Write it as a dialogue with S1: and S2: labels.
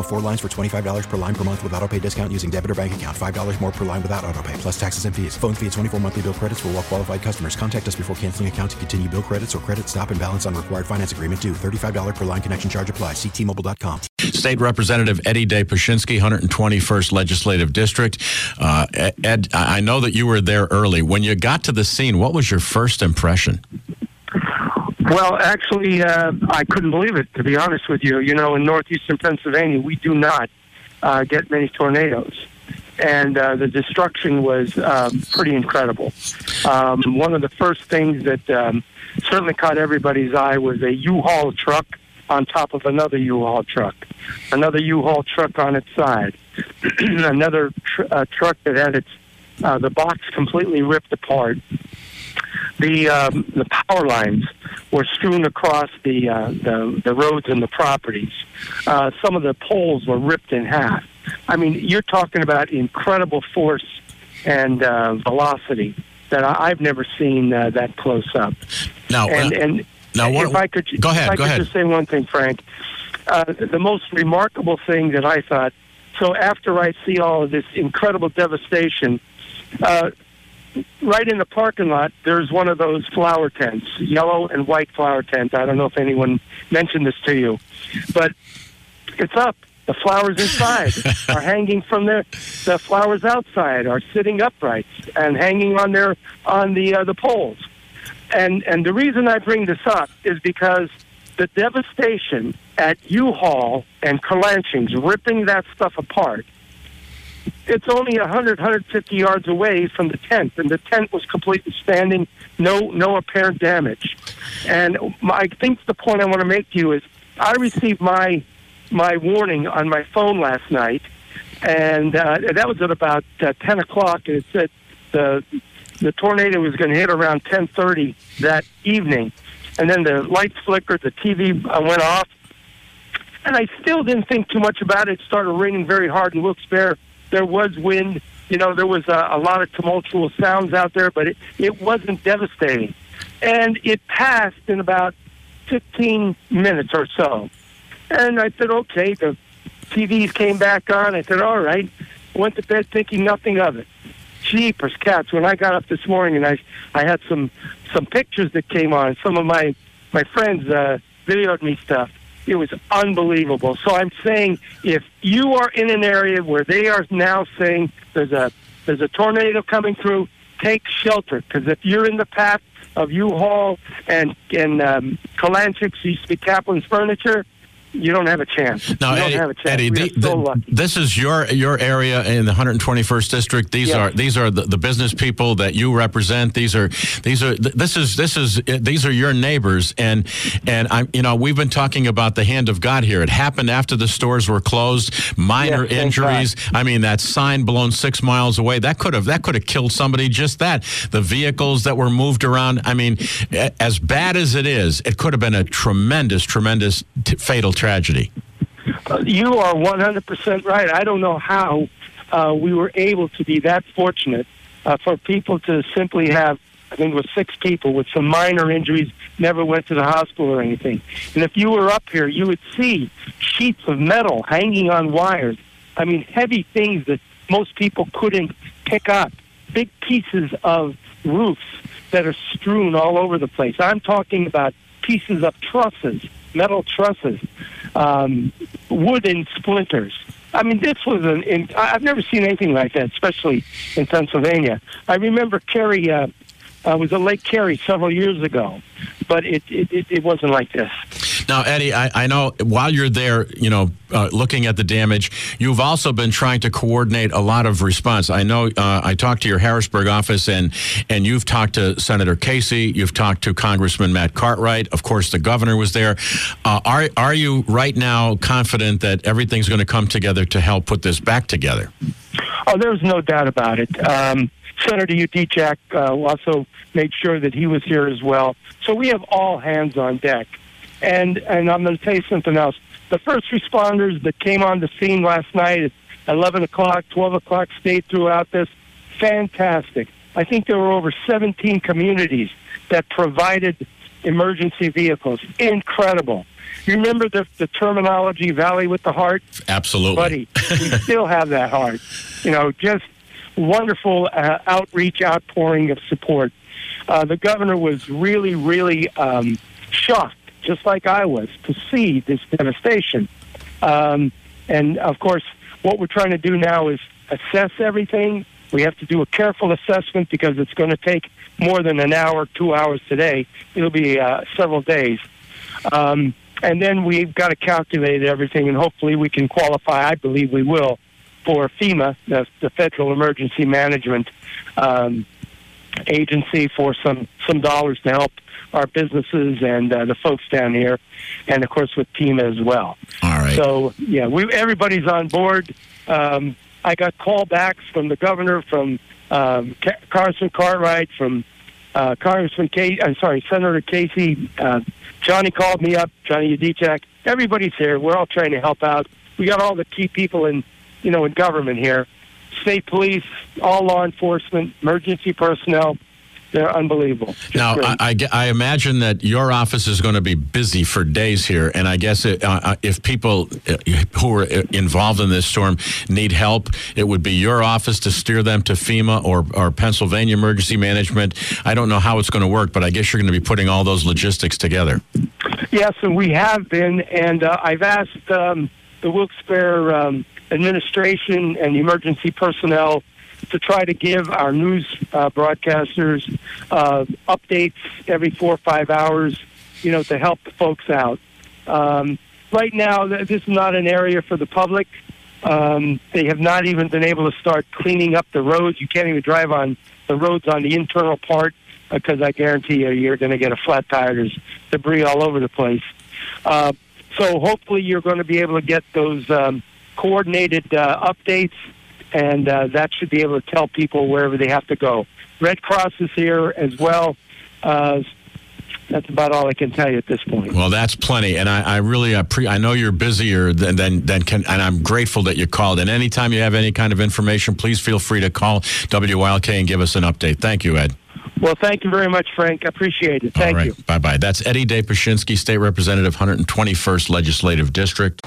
S1: Minimum of four lines for $25 per line per month with auto pay discount using debit or bank account. $5 more per line without auto pay, plus taxes and fees. Phone fee at 24 monthly bill credits for all well qualified customers. Contact us before canceling account to continue bill credits or credit stop and balance on required finance agreement due. $35 per line connection charge apply. Ctmobile.com.
S2: State Representative Eddie Day Pashinski, 121st Legislative District. Uh, Ed, I know that you were there early. When you got to the scene, what was your first impression?
S3: Well, actually, uh, I couldn't believe it, to be honest with you. You know, in northeastern Pennsylvania, we do not uh, get many tornadoes. And uh, the destruction was um, pretty incredible. Um, one of the first things that um, certainly caught everybody's eye was a U-Haul truck on top of another U-Haul truck, another U-Haul truck on its side, another tr- uh, truck that had its uh, the box completely ripped apart. The um, the power lines were strewn across the uh, the, the roads and the properties. Uh, some of the poles were ripped in half. I mean, you're talking about incredible force and uh, velocity that I, I've never seen uh, that close up.
S2: Now,
S3: and,
S2: uh,
S3: and
S2: now what,
S3: if I could,
S2: go ahead,
S3: I
S2: go
S3: could
S2: ahead.
S3: just say one thing, Frank. Uh, the most remarkable thing that I thought. So after I see all of this incredible devastation, uh, right in the parking lot, there's one of those flower tents, yellow and white flower tents. I don't know if anyone mentioned this to you, but it's up. The flowers inside are hanging from there. The flowers outside are sitting upright and hanging on their on the uh, the poles. And and the reason I bring this up is because the devastation at U-Haul and Colanchings ripping that stuff apart. It's only 100, 150 yards away from the tent, and the tent was completely standing, no no apparent damage. And I think the point I want to make to you is, I received my my warning on my phone last night, and uh, that was at about uh, 10 o'clock, and it said the the tornado was going to hit around 10:30 that evening, and then the lights flickered, the TV uh, went off, and I still didn't think too much about it. It started raining very hard in Wilkes-Barre. There was wind, you know, there was a, a lot of tumultuous sounds out there, but it, it wasn't devastating, and it passed in about 15 minutes or so. And I said, okay, the TVs came back on. I said, all right. Went to bed thinking nothing of it. Jeepers cats. When I got up this morning and I I had some some pictures that came on. Some of my my friends uh, videoed me stuff. It was unbelievable. So I'm saying if you are in an area where they are now saying there's a there's a tornado coming through, take shelter because if you're in the path of U-Haul and and um, Kalanchik's used to be Kaplan's Furniture, you don't have a chance. Don't
S2: Eddie,
S3: have a chance.
S2: Eddie the-
S3: so
S2: the- this is your your area in the 121st district. These
S3: Yes.
S2: are these are the, the business people that you represent. These are these are this is this is these are your neighbors. And and I'm you know we've been talking about the hand of God here. It happened after the stores were closed. Minor
S3: Yes,
S2: injuries. I mean that sign blown six miles away. That could have that could have killed somebody. Just that. The vehicles that were moved around. I mean, as bad as it is, it could have been a tremendous tremendous t- fatal tragedy.
S3: Uh, you are 100% right. I don't know how uh, we were able to be that fortunate uh, for people to simply have, I think it was six people with some minor injuries, never went to the hospital or anything. And if you were up here, you would see sheets of metal hanging on wires. I mean, heavy things that most people couldn't pick up. Big pieces of roofs that are strewn all over the place. I'm talking about pieces of trusses, metal trusses, um, wooden splinters. I mean, this was an. In, I- I've never seen anything like that, especially in Pennsylvania. I remember Carey uh, uh, was at Lake Carey several years ago, but it it, it, it wasn't like this.
S2: Now, Eddie, I, I know while you're there, you know, uh, looking at the damage, you've also been trying to coordinate a lot of response. I know uh, I talked to your Harrisburg office, and and you've talked to Senator Casey, you've talked to Congressman Matt Cartwright. Of course, the governor was there. Uh, are are you right now confident that everything's going to come together to help put this back together?
S3: Oh, there's no doubt about it. Um, Senator Yudichak uh, also made sure that he was here as well. So we have all hands on deck. And and I'm going to tell you something else. the first responders that came on the scene last night at 11 o'clock, 12 o'clock, stayed throughout this. Fantastic. I think there were over 17 communities that provided emergency vehicles. Incredible. You remember the, the terminology "Valley with the Heart"?
S2: Absolutely,
S3: buddy. we still have that heart. You know, just wonderful uh, outreach, outpouring of support. Uh, the governor was really, really um, shocked, just like I was, to see this devastation. Um, and of course, what we're trying to do now is assess everything. We have to do a careful assessment because it's going to take more than an hour, two hours today. It'll be uh, several days. Um, and then we've got to calculate everything, and hopefully we can qualify. I believe we will for FEMA, the, the Federal Emergency Management um, Agency, for some some dollars to help our businesses and uh, the folks down here, and of course with FEMA as well.
S2: All right.
S3: So yeah, we everybody's on board. Um, I got callbacks from the governor, from um, Congressman Cartwright, from uh, Congressman Casey, I'm sorry, Senator Casey. Uh, Johnny called me up, Johnny Yudichak. Everybody's here. We're all trying to help out. We got all the key people in, you know, in government here. State police, all law enforcement, emergency personnel, they're unbelievable. Just
S2: now, I, I, I, imagine that your office is going to be busy for days here, and I guess it, uh, uh if people uh, who are uh, involved in this storm need help, it would be your office to steer them to FEMA or, or Pennsylvania Emergency Management. I don't know how it's going to work, but I guess you're going to be putting all those logistics together.
S3: Yes, and we have been, and uh, I've asked um, the Wilkes-Barre um, administration and emergency personnel to try to give our news uh, broadcasters uh, updates every four or five hours, you know, to help the folks out. Um, right now, this is not an area for the public. Um, they have not even been able to start cleaning up the roads. You can't even drive on the roads on the internal part because I guarantee you, you're going to get a flat tire. There's debris all over the place. Uh, so hopefully, you're going to be able to get those um, coordinated uh, updates and uh, that should be able to tell people wherever they have to go. Red Cross is here as well. Uh, that's about all I can tell you at this point.
S2: Well, that's plenty, and I, I really appreciate. I know you're busier than than, than can, and I'm grateful that you called. And anytime you have any kind of information, please feel free to call WILK and give us an update. Thank you, Ed.
S3: Well, thank you very much, Frank. I appreciate it. Thank you.
S2: Bye bye. That's Eddie Day Pashinski, State Representative, 121st Legislative District.